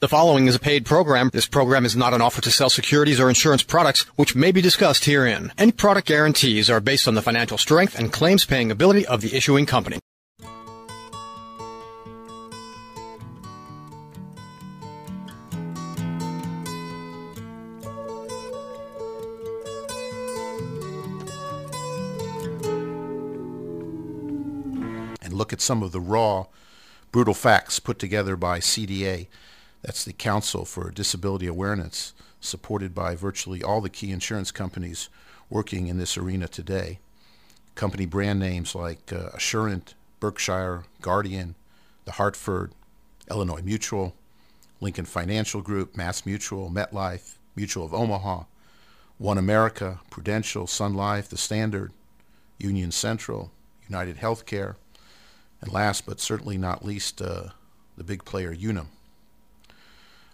The following is a paid program. This program is not an offer to sell securities or insurance products, which may be discussed herein. Any product guarantees are based on the financial strength and claims paying ability of the issuing company. And look at some of the raw, brutal facts put together by CDA that's the Council for Disability Awareness, supported by virtually all the key insurance companies working in this arena today. Company brand names like uh, Assurant, Berkshire, Guardian, The Hartford, Illinois Mutual, Lincoln Financial Group, Mass Mutual, MetLife, Mutual of Omaha, One America, Prudential, Sun Life, The Standard, Union Central, United Healthcare, and last but certainly not least, uh, the big player Unum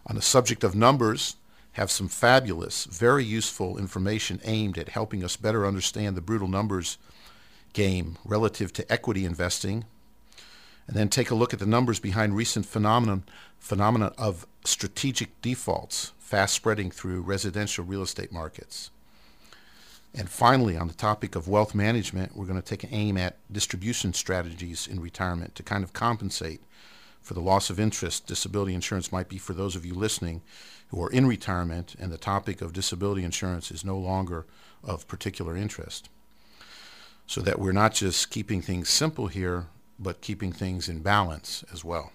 on the subject of numbers have some fabulous, very useful information aimed at helping us better understand the brutal numbers game relative to equity investing. And then take a look at the numbers behind recent phenomenon, phenomena of strategic defaults fast spreading through residential real estate markets. And finally, on the topic of wealth management, we're going to take an aim at distribution strategies in retirement to kind of compensate for the loss of interest disability insurance might be for those of you listening who are in retirement and the topic of disability insurance is no longer of particular interest. So that we're not just keeping things simple here, but keeping things in balance as well.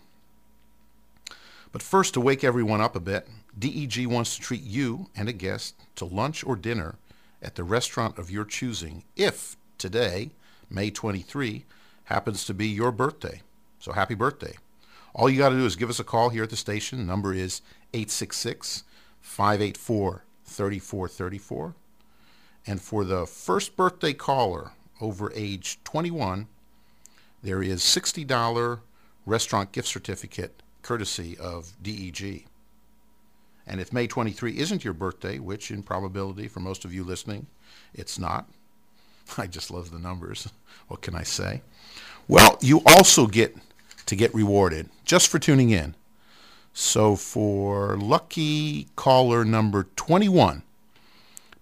But first, to wake everyone up a bit, DEG wants to treat you and a guest to lunch or dinner at the restaurant of your choosing if today, May 23, happens to be your birthday. So happy birthday. All you got to do is give us a call here at the station. Number is 866 584 3434. And for the first birthday caller over age 21, there is $60 restaurant gift certificate courtesy of DEG. And if May 23 isn't your birthday, which in probability for most of you listening, it's not, I just love the numbers. What can I say? Well, you also get to get rewarded just for tuning in. So for lucky caller number 21,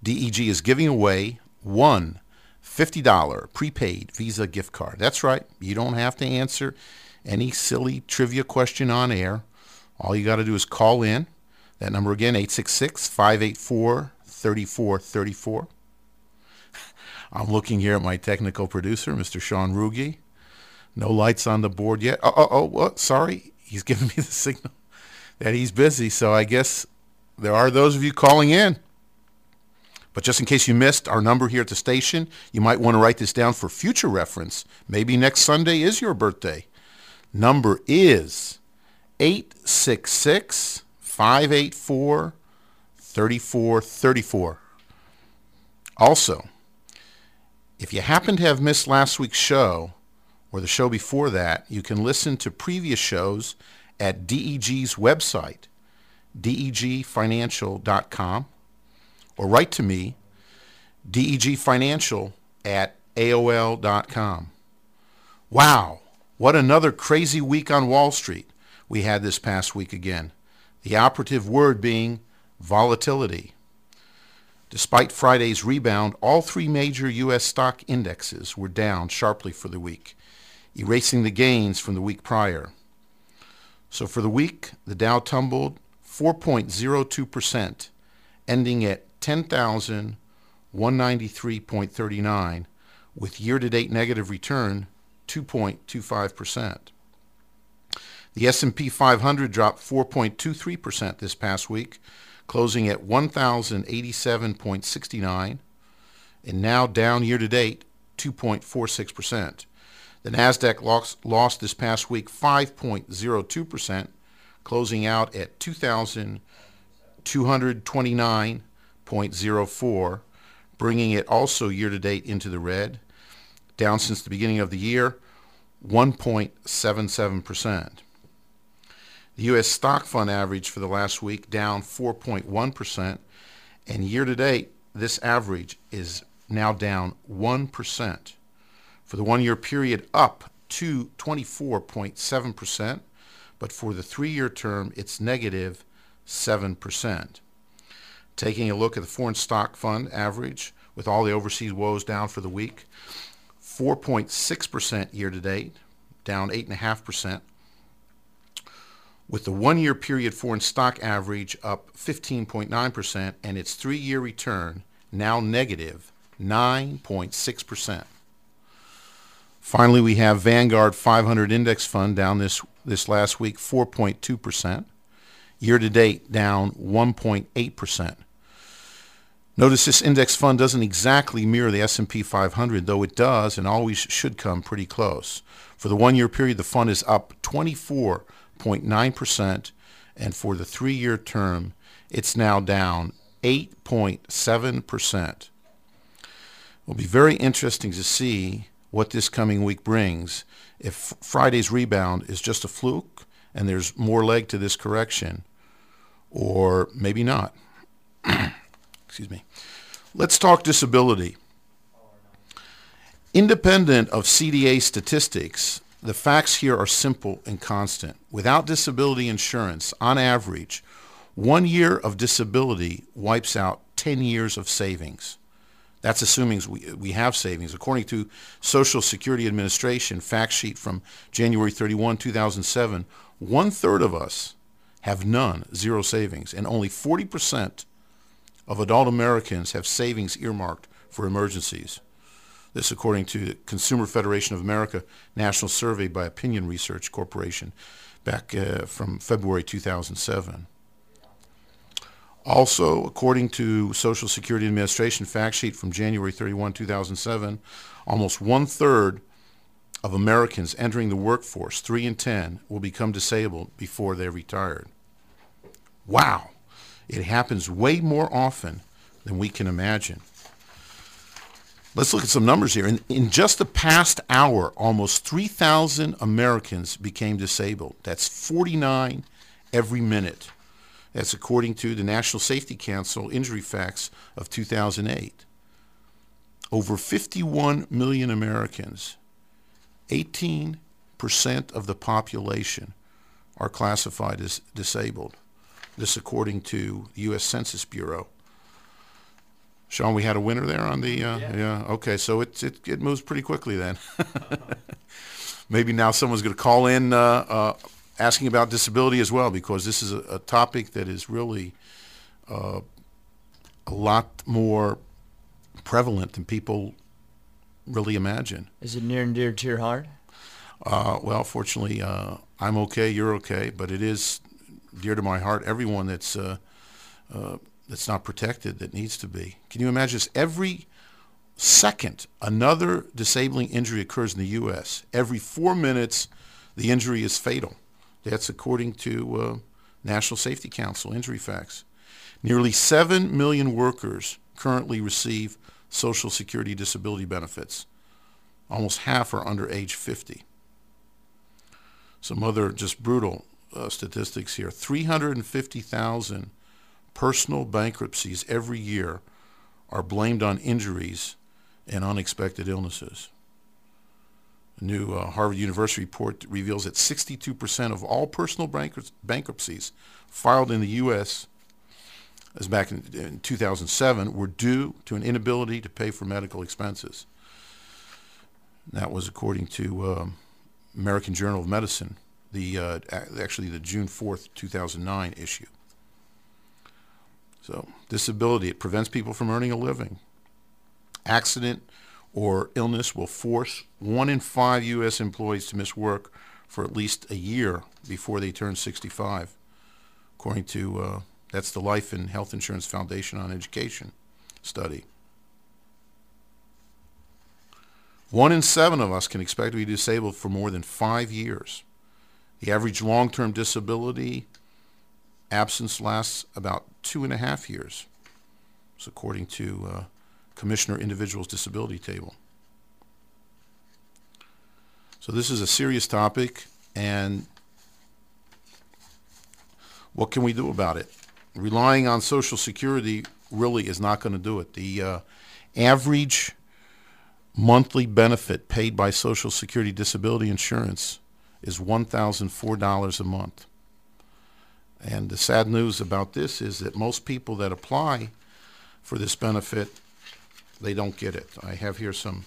DEG is giving away one $50 prepaid Visa gift card. That's right. You don't have to answer any silly trivia question on air. All you got to do is call in. That number again, 866-584-3434. I'm looking here at my technical producer, Mr. Sean Rugi. No lights on the board yet. Uh, uh, oh, oh, oh, oh, sorry. He's giving me the signal that he's busy. So I guess there are those of you calling in. But just in case you missed our number here at the station, you might want to write this down for future reference. Maybe next Sunday is your birthday. Number is 866 584 3434. Also, if you happen to have missed last week's show, or the show before that, you can listen to previous shows at DEG's website, degfinancial.com, or write to me, degfinancial at aol.com. Wow, what another crazy week on Wall Street we had this past week again. The operative word being volatility. Despite Friday's rebound, all three major U.S. stock indexes were down sharply for the week erasing the gains from the week prior. So for the week, the Dow tumbled 4.02%, ending at 10,193.39, with year-to-date negative return 2.25%. The S&P 500 dropped 4.23% this past week, closing at 1,087.69, and now down year-to-date 2.46%. The NASDAQ lost, lost this past week 5.02%, closing out at 2,229.04, bringing it also year to date into the red, down since the beginning of the year 1.77%. The U.S. stock fund average for the last week down 4.1%, and year to date, this average is now down 1% for the one year period up to 24.7%, but for the three-year term, it's negative 7%. Taking a look at the foreign stock fund average, with all the overseas woes down for the week, 4.6% year to date, down 8.5%, with the one year period foreign stock average up 15.9% and its three year return now negative 9.6%. Finally, we have Vanguard 500 Index Fund down this, this last week 4.2%. Year to date down 1.8%. Notice this index fund doesn't exactly mirror the S&P 500, though it does and always should come pretty close. For the one-year period, the fund is up 24.9%, and for the three-year term, it's now down 8.7%. It will be very interesting to see what this coming week brings. If Friday's rebound is just a fluke and there's more leg to this correction, or maybe not. Excuse me. Let's talk disability. Independent of CDA statistics, the facts here are simple and constant. Without disability insurance, on average, one year of disability wipes out 10 years of savings. That's assuming we, we have savings. According to Social Security Administration fact sheet from January 31, 2007, one third of us have none, zero savings, and only 40% of adult Americans have savings earmarked for emergencies. This according to the Consumer Federation of America National Survey by Opinion Research Corporation back uh, from February 2007. Also, according to Social Security Administration fact sheet from January 31, 2007, almost one-third of Americans entering the workforce, 3 in 10, will become disabled before they're retired. Wow. It happens way more often than we can imagine. Let's look at some numbers here. In, in just the past hour, almost 3,000 Americans became disabled. That's 49 every minute. That's according to the National Safety Council injury facts of 2008. Over 51 million Americans, 18% of the population, are classified as disabled. This according to the U.S. Census Bureau. Sean, we had a winner there on the. Uh, yeah. yeah. Okay, so it, it it moves pretty quickly then. Maybe now someone's going to call in uh, uh, asking about disability as well because this is a, a topic that is really uh, a lot more prevalent than people really imagine. Is it near and dear to your heart? Uh, well, fortunately, uh, I'm okay. You're okay, but it is dear to my heart. Everyone that's uh, uh, that's not protected that needs to be. Can you imagine this? Every second, another disabling injury occurs in the U.S. Every four minutes, the injury is fatal. That's according to uh, National Safety Council injury facts. Nearly 7 million workers currently receive Social Security disability benefits. Almost half are under age 50. Some other just brutal uh, statistics here 350,000 personal bankruptcies every year are blamed on injuries and unexpected illnesses. A new uh, Harvard University report reveals that 62% of all personal bankruptcies filed in the U.S. as back in, in 2007 were due to an inability to pay for medical expenses. That was according to um, American Journal of Medicine the uh, actually the June 4th, 2009 issue. So disability, it prevents people from earning a living. Accident or illness will force one in five U.S. employees to miss work for at least a year before they turn 65, according to, uh, that's the Life and Health Insurance Foundation on Education study. One in seven of us can expect to be disabled for more than five years. The average long-term disability absence lasts about two and a half years. It's according to uh, Commissioner Individuals Disability Table. So this is a serious topic, and what can we do about it? Relying on Social Security really is not going to do it. The uh, average monthly benefit paid by Social Security disability insurance is $1,004 a month. And the sad news about this is that most people that apply for this benefit, they don't get it. I have here some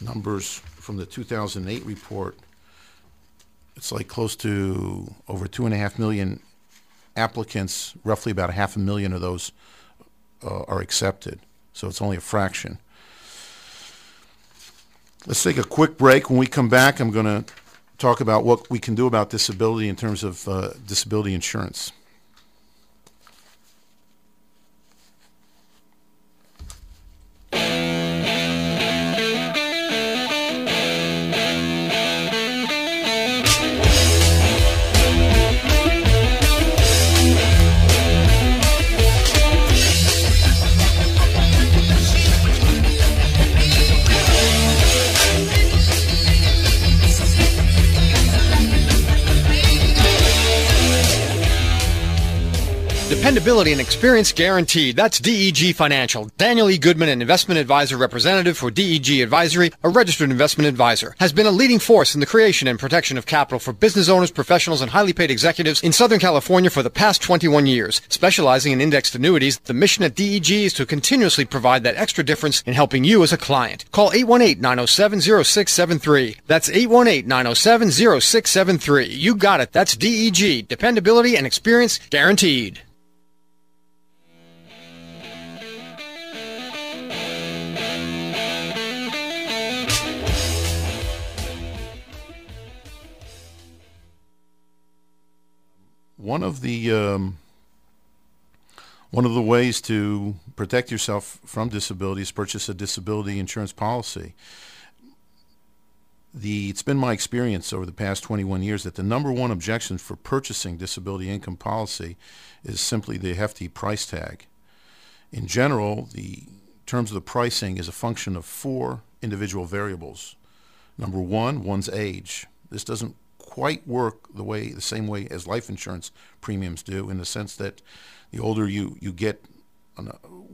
numbers from the 2008 report. It's like close to over two and a half million applicants, roughly about a half a million of those uh, are accepted. So it's only a fraction. Let's take a quick break. When we come back, I'm going to talk about what we can do about disability in terms of uh, disability insurance. Dependability and experience guaranteed. That's DEG Financial. Daniel E. Goodman, an investment advisor representative for DEG Advisory, a registered investment advisor, has been a leading force in the creation and protection of capital for business owners, professionals, and highly paid executives in Southern California for the past 21 years. Specializing in indexed annuities, the mission at DEG is to continuously provide that extra difference in helping you as a client. Call 818-907-0673. That's 818-907-0673. You got it. That's DEG. Dependability and experience guaranteed. One of the um, one of the ways to protect yourself from disability is purchase a disability insurance policy. The, it's been my experience over the past 21 years that the number one objection for purchasing disability income policy is simply the hefty price tag. In general, the terms of the pricing is a function of four individual variables. Number one, one's age. This doesn't quite work the way the same way as life insurance premiums do, in the sense that the older you you get a,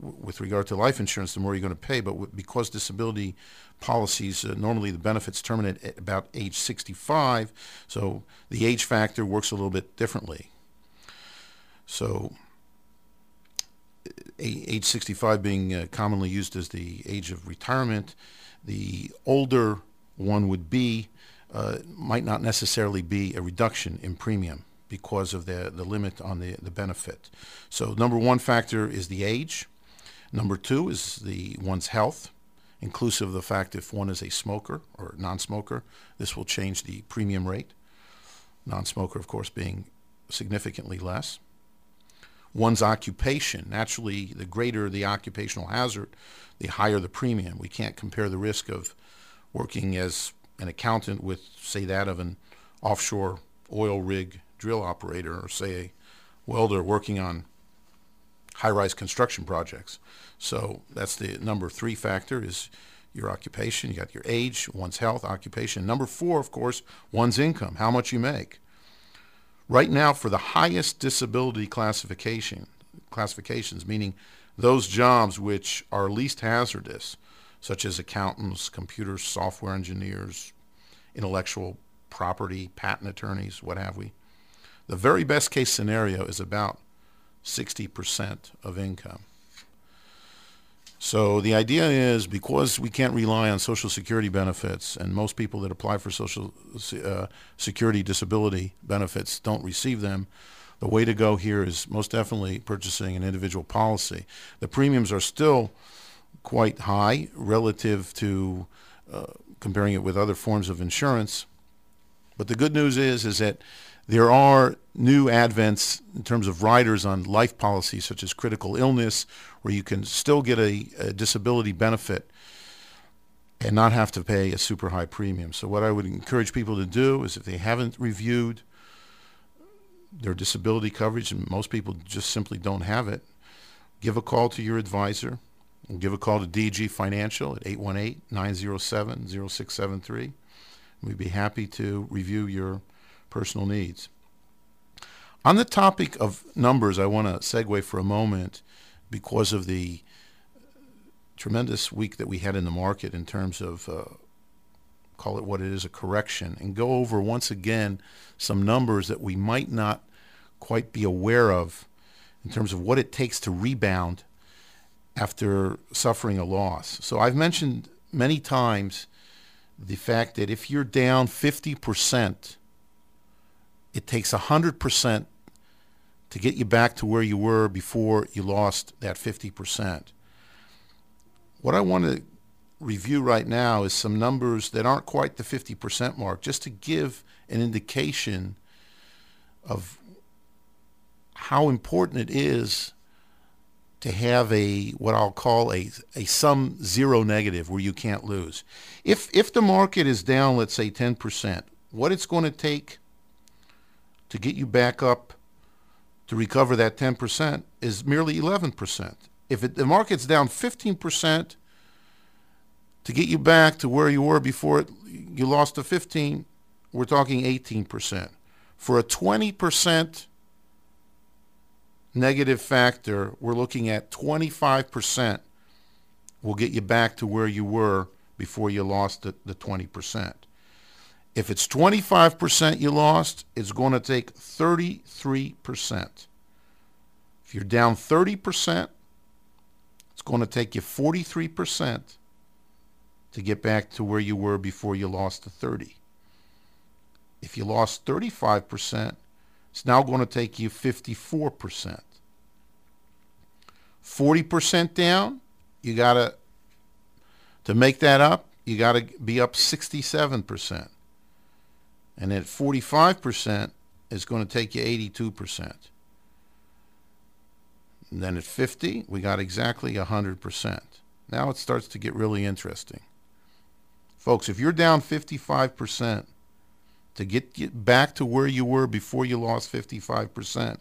with regard to life insurance, the more you're going to pay. But because disability policies uh, normally the benefits terminate at about age 65, so the age factor works a little bit differently. So age 65 being uh, commonly used as the age of retirement, the older one would be, uh, might not necessarily be a reduction in premium because of the, the limit on the, the benefit. So number one factor is the age. Number two is the one's health, inclusive of the fact if one is a smoker or non-smoker, this will change the premium rate. Non-smoker, of course, being significantly less. One's occupation, naturally, the greater the occupational hazard, the higher the premium. We can't compare the risk of working as an accountant with, say, that of an offshore oil rig drill operator or, say, a welder working on high-rise construction projects. So that's the number three factor is your occupation. You got your age, one's health, occupation. Number four, of course, one's income, how much you make. Right now, for the highest disability classification, classifications, meaning those jobs which are least hazardous, such as accountants, computer software engineers, intellectual property, patent attorneys, what have we. The very best case scenario is about 60% of income. So the idea is because we can't rely on Social Security benefits, and most people that apply for Social uh, Security disability benefits don't receive them, the way to go here is most definitely purchasing an individual policy. The premiums are still quite high relative to uh, comparing it with other forms of insurance. But the good news is is that there are new advents in terms of riders on life policies such as critical illness where you can still get a, a disability benefit and not have to pay a super high premium. So what I would encourage people to do is if they haven't reviewed their disability coverage, and most people just simply don't have it, give a call to your advisor Give a call to DEG Financial at 818-907-0673. We'd be happy to review your personal needs. On the topic of numbers, I want to segue for a moment because of the tremendous week that we had in the market in terms of uh, call it what it is, a correction, and go over once again some numbers that we might not quite be aware of in terms of what it takes to rebound after suffering a loss. So I've mentioned many times the fact that if you're down 50%, it takes 100% to get you back to where you were before you lost that 50%. What I want to review right now is some numbers that aren't quite the 50% mark, just to give an indication of how important it is to have a what I'll call a a sum zero negative where you can't lose. If if the market is down, let's say 10%, what it's going to take to get you back up to recover that 10% is merely 11%. If it, the market's down 15%, to get you back to where you were before it, you lost to 15, we're talking 18%. For a 20% negative factor, we're looking at 25% will get you back to where you were before you lost the, the 20%. If it's 25% you lost, it's going to take 33%. If you're down 30%, it's going to take you 43% to get back to where you were before you lost the 30. If you lost 35%, it's now going to take you 54%. 40% down, you got to to make that up, you got to be up 67%. And at 45%, it's going to take you 82%. And then at 50, we got exactly 100%. Now it starts to get really interesting. Folks, if you're down 55% to get you back to where you were before you lost 55%,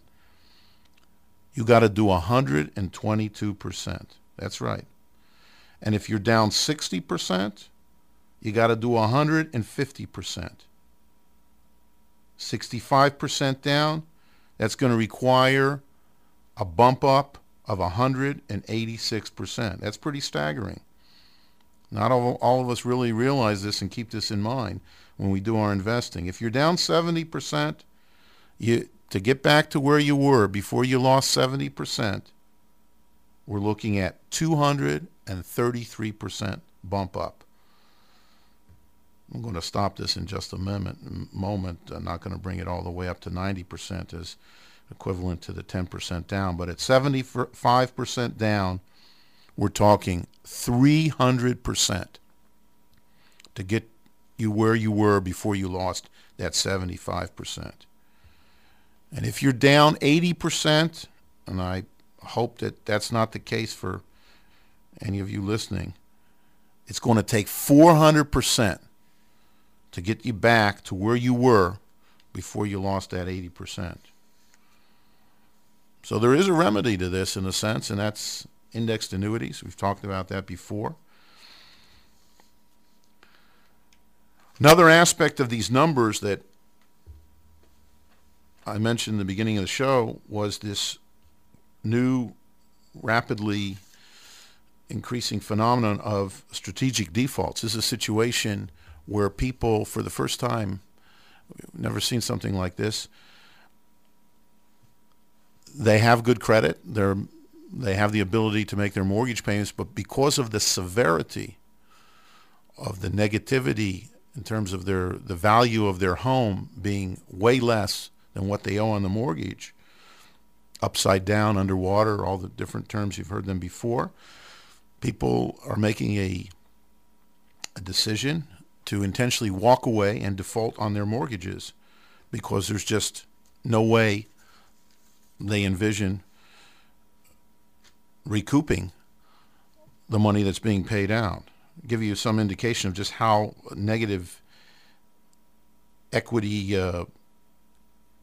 you got to do 122%. That's right. And if you're down 60%, you got to do 150%. 65% down, that's going to require a bump up of 186%. That's pretty staggering. Not all, all of us really realize this and keep this in mind when we do our investing. If you're down 70%, you to get back to where you were before you lost 70%, we're looking at 233% bump up. I'm going to stop this in just a moment. moment. I'm not going to bring it all the way up to 90% as equivalent to the 10% down, but at 75% down, we're talking 300% to get you where you were before you lost that 75%. And if you're down 80%, and I hope that that's not the case for any of you listening, it's going to take 400% to get you back to where you were before you lost that 80%. So there is a remedy to this in a sense, and that's indexed annuities. We've talked about that before. Another aspect of these numbers that I mentioned in the beginning of the show was this new, rapidly increasing phenomenon of strategic defaults. This is a situation where people, for the first time, never seen something like this. They have good credit. They're they have the ability to make their mortgage payments, but because of the severity of the negativity in terms of their the value of their home being way less than what they owe on the mortgage, upside down, underwater, all the different terms you've heard them before, people are making a a decision to intentionally walk away and default on their mortgages because there's just no way they envision recouping the money that's being paid out. Give you some indication of just how negative equity uh,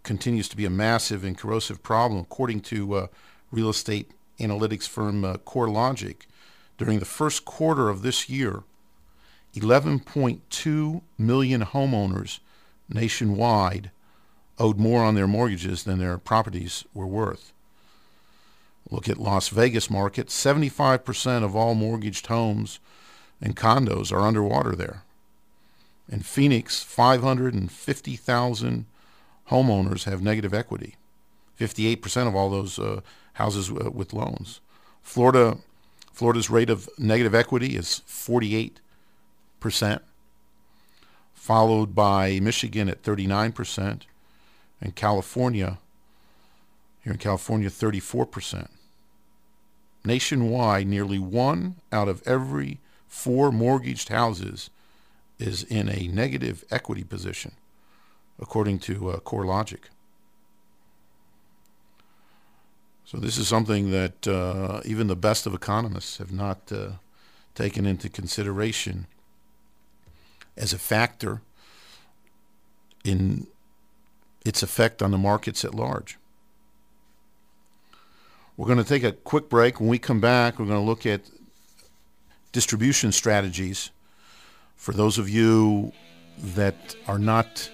continues to be a massive and corrosive problem. According to uh, real estate analytics firm uh, CoreLogic, during the first quarter of this year, 11.2 million homeowners nationwide owed more on their mortgages than their properties were worth. Look at Las Vegas market. 75% of all mortgaged homes and condos are underwater there. In Phoenix, 550,000 homeowners have negative equity. 58% of all those uh, houses uh, with loans. Florida, Florida's rate of negative equity is 48%, followed by Michigan at 39%, and California, here in California, 34%. Nationwide, nearly one out of every four mortgaged houses is in a negative equity position, according to uh, CoreLogic. So this is something that uh, even the best of economists have not uh, taken into consideration as a factor in its effect on the markets at large. We're going to take a quick break. When we come back, we're going to look at distribution strategies for those of you that are not,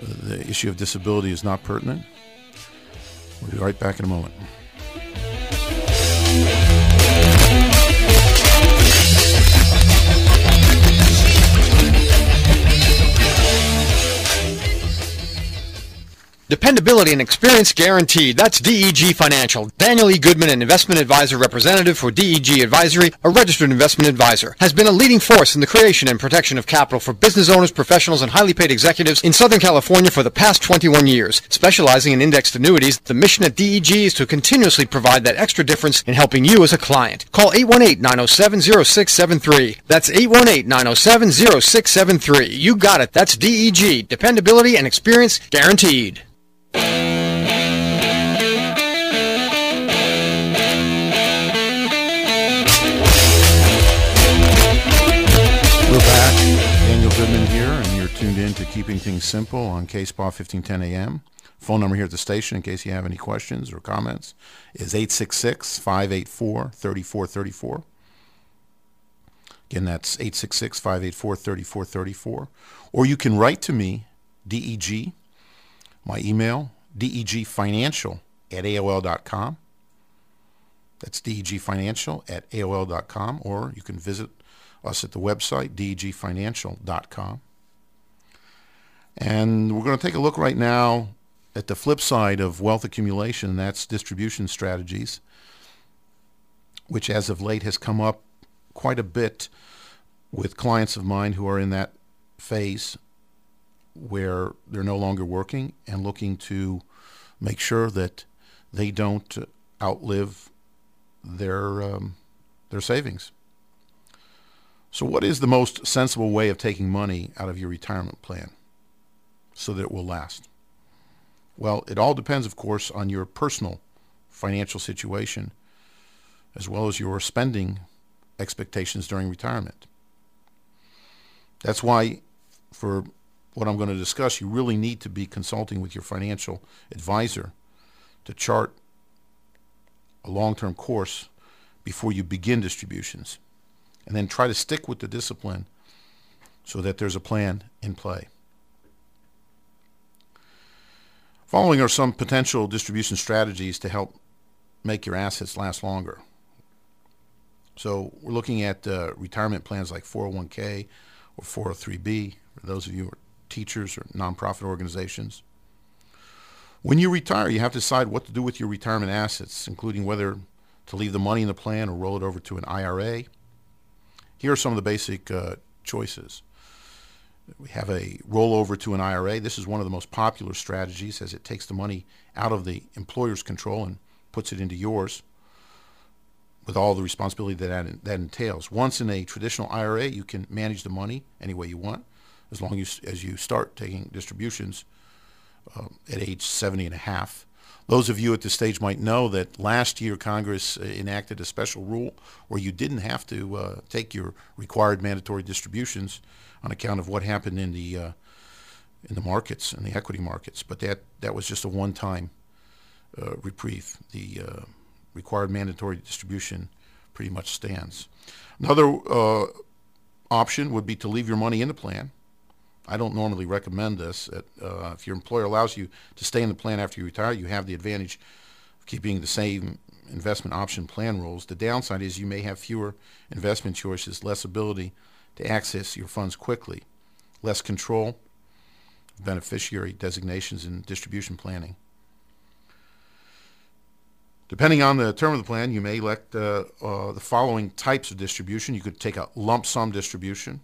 uh, the issue of disability is not pertinent. We'll be right back in a moment. Dependability and experience guaranteed. That's DEG Financial. Daniel E. Goodman, an investment advisor representative for DEG Advisory, a registered investment advisor, has been a leading force in the creation and protection of capital for business owners, professionals, and highly paid executives in Southern California for the past 21 years. Specializing in indexed annuities, the mission at DEG is to continuously provide that extra difference in helping you as a client. Call 818-907-0673. That's 818-907-0673. You got it. That's DEG. Dependability and experience guaranteed. Keeping Things Simple on KSPA 1510 AM. Phone number here at the station, in case you have any questions or comments, is 866-584-3434. Again, that's 866-584-3434. Or you can write to me, DEG, my email, degfinancial at AOL.com. That's degfinancial at AOL.com, or you can visit us at the website, degfinancial.com. And we're going to take a look right now at the flip side of wealth accumulation, and that's distribution strategies, which as of late has come up quite a bit with clients of mine who are in that phase where they're no longer working and looking to make sure that they don't outlive their um, their savings. So, what is the most sensible way of taking money out of your retirement plan so that it will last? Well, it all depends, of course, on your personal financial situation as well as your spending expectations during retirement. That's why, for what I'm going to discuss, you really need to be consulting with your financial advisor to chart a long-term course before you begin distributions. And then try to stick with the discipline so that there's a plan in play. Following are some potential distribution strategies to help make your assets last longer. So we're looking at uh, retirement plans like 401k or 403b for those of you who are teachers or nonprofit organizations. When you retire, you have to decide what to do with your retirement assets, including whether to leave the money in the plan or roll it over to an IRA. Here are some of the basic uh, choices. We have a rollover to an IRA. This is one of the most popular strategies as it takes the money out of the employer's control and puts it into yours with all the responsibility that that, entails. Once in a traditional IRA, you can manage the money any way you want as long as, as you start taking distributions uh, at age 70 and a half. Those of you at this stage might know that last year Congress uh, enacted a special rule where you didn't have to uh, take your required mandatory distributions on account of what happened in the uh, in the markets in the equity markets. But that that was just a one-time uh, reprieve. The uh, required mandatory distribution pretty much stands. Another uh, option would be to leave your money in the plan. I don't normally recommend this. Uh, if your employer allows you to stay in the plan after you retire, you have the advantage of keeping the same investment option plan rules. The downside is you may have fewer investment choices, less ability to access your funds quickly. less control, beneficiary designations, and distribution planning. Depending on the term of the plan, you may elect uh, uh, the following types of distribution. You could take a lump sum distribution.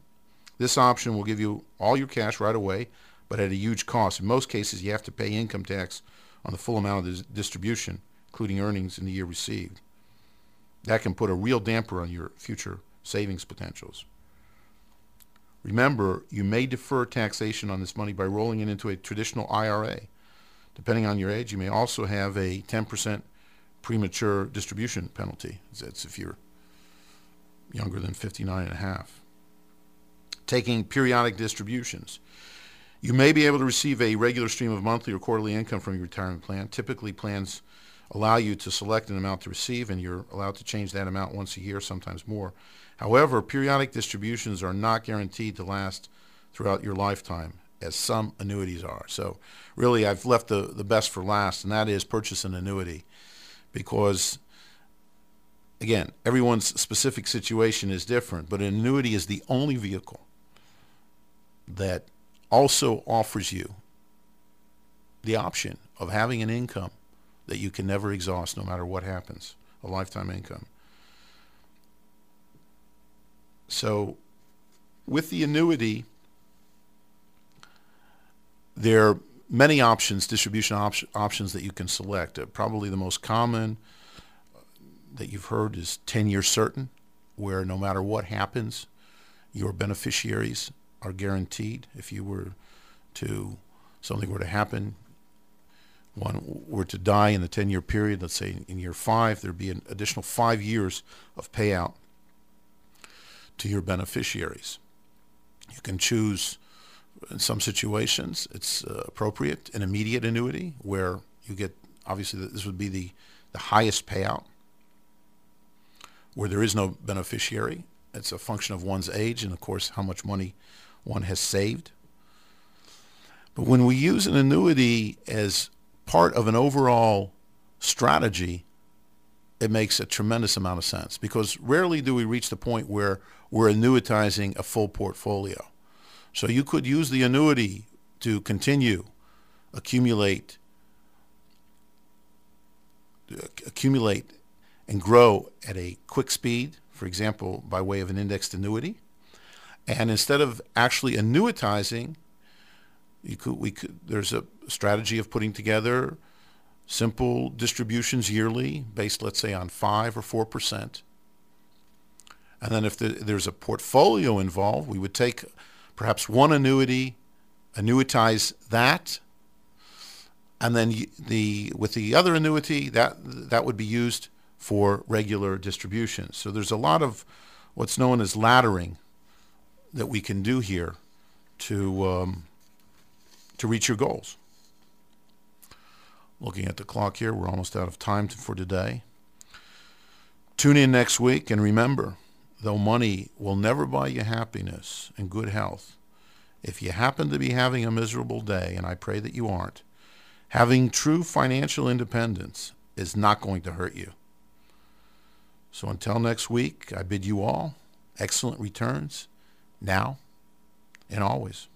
This option will give you all your cash right away, but at a huge cost. In most cases, you have to pay income tax on the full amount of the distribution, including earnings in the year received. That can put a real damper on your future savings potentials. Remember, you may defer taxation on this money by rolling it into a traditional IRA. Depending on your age, you may also have a 10% premature distribution penalty. That's if you're younger than 59 and a half. Taking periodic distributions. You may be able to receive a regular stream of monthly or quarterly income from your retirement plan. Typically, plans allow you to select an amount to receive, and you're allowed to change that amount once a year, sometimes more. However, periodic distributions are not guaranteed to last throughout your lifetime, as some annuities are. So, really, I've left the, the best for last, and that is purchase an annuity because again, everyone's specific situation is different, but an annuity is the only vehicle that also offers you the option of having an income that you can never exhaust no matter what happens, a lifetime income. So with the annuity, there are many options, distribution op- options that you can select. Uh, probably the most common uh, that you've heard is 10 year certain, where no matter what happens, your beneficiaries are guaranteed. If you were to, something were to happen, one were to die in the 10 year period, let's say in year five, there'd be an additional five years of payout to your beneficiaries. You can choose in some situations, it's uh, appropriate an immediate annuity where you get obviously this would be the the highest payout where there is no beneficiary. It's a function of one's age and of course how much money one has saved. But when we use an annuity as part of an overall strategy, it makes a tremendous amount of sense because rarely do we reach the point where we're annuitizing a full portfolio. So you could use the annuity to continue accumulate accumulate and grow at a quick speed, for example, by way of an indexed annuity. And instead of actually annuitizing, you could, we could, there's a strategy of putting together simple distributions yearly based, let's say, on 5 or 4%. And then if the, there's a portfolio involved, we would take perhaps one annuity, annuitize that, and then the with the other annuity that that would be used for regular distributions. So there's a lot of what's known as laddering that we can do here to um, to reach your goals. Looking at the clock here, we're almost out of time for today. Tune in next week and remember though money will never buy you happiness and good health, if you happen to be having a miserable day, and I pray that you aren't, having true financial independence is not going to hurt you. So until next week, I bid you all excellent returns now and always.